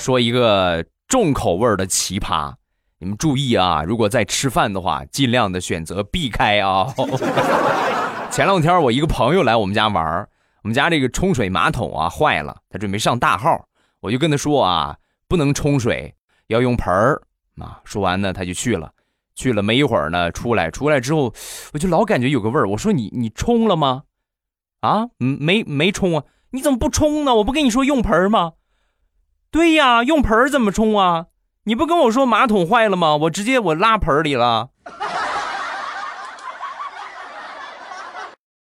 说一个重口味的奇葩，你们注意啊！如果在吃饭的话，尽量的选择避开啊。前两天我一个朋友来我们家玩我们家这个冲水马桶啊坏了，他准备上大号，我就跟他说啊，不能冲水，要用盆儿啊。说完呢，他就去了，去了没一会儿呢，出来，出来之后，我就老感觉有个味儿。我说你你冲了吗？啊，没没冲啊？你怎么不冲呢？我不跟你说用盆吗？对呀，用盆儿怎么冲啊？你不跟我说马桶坏了吗？我直接我拉盆里了。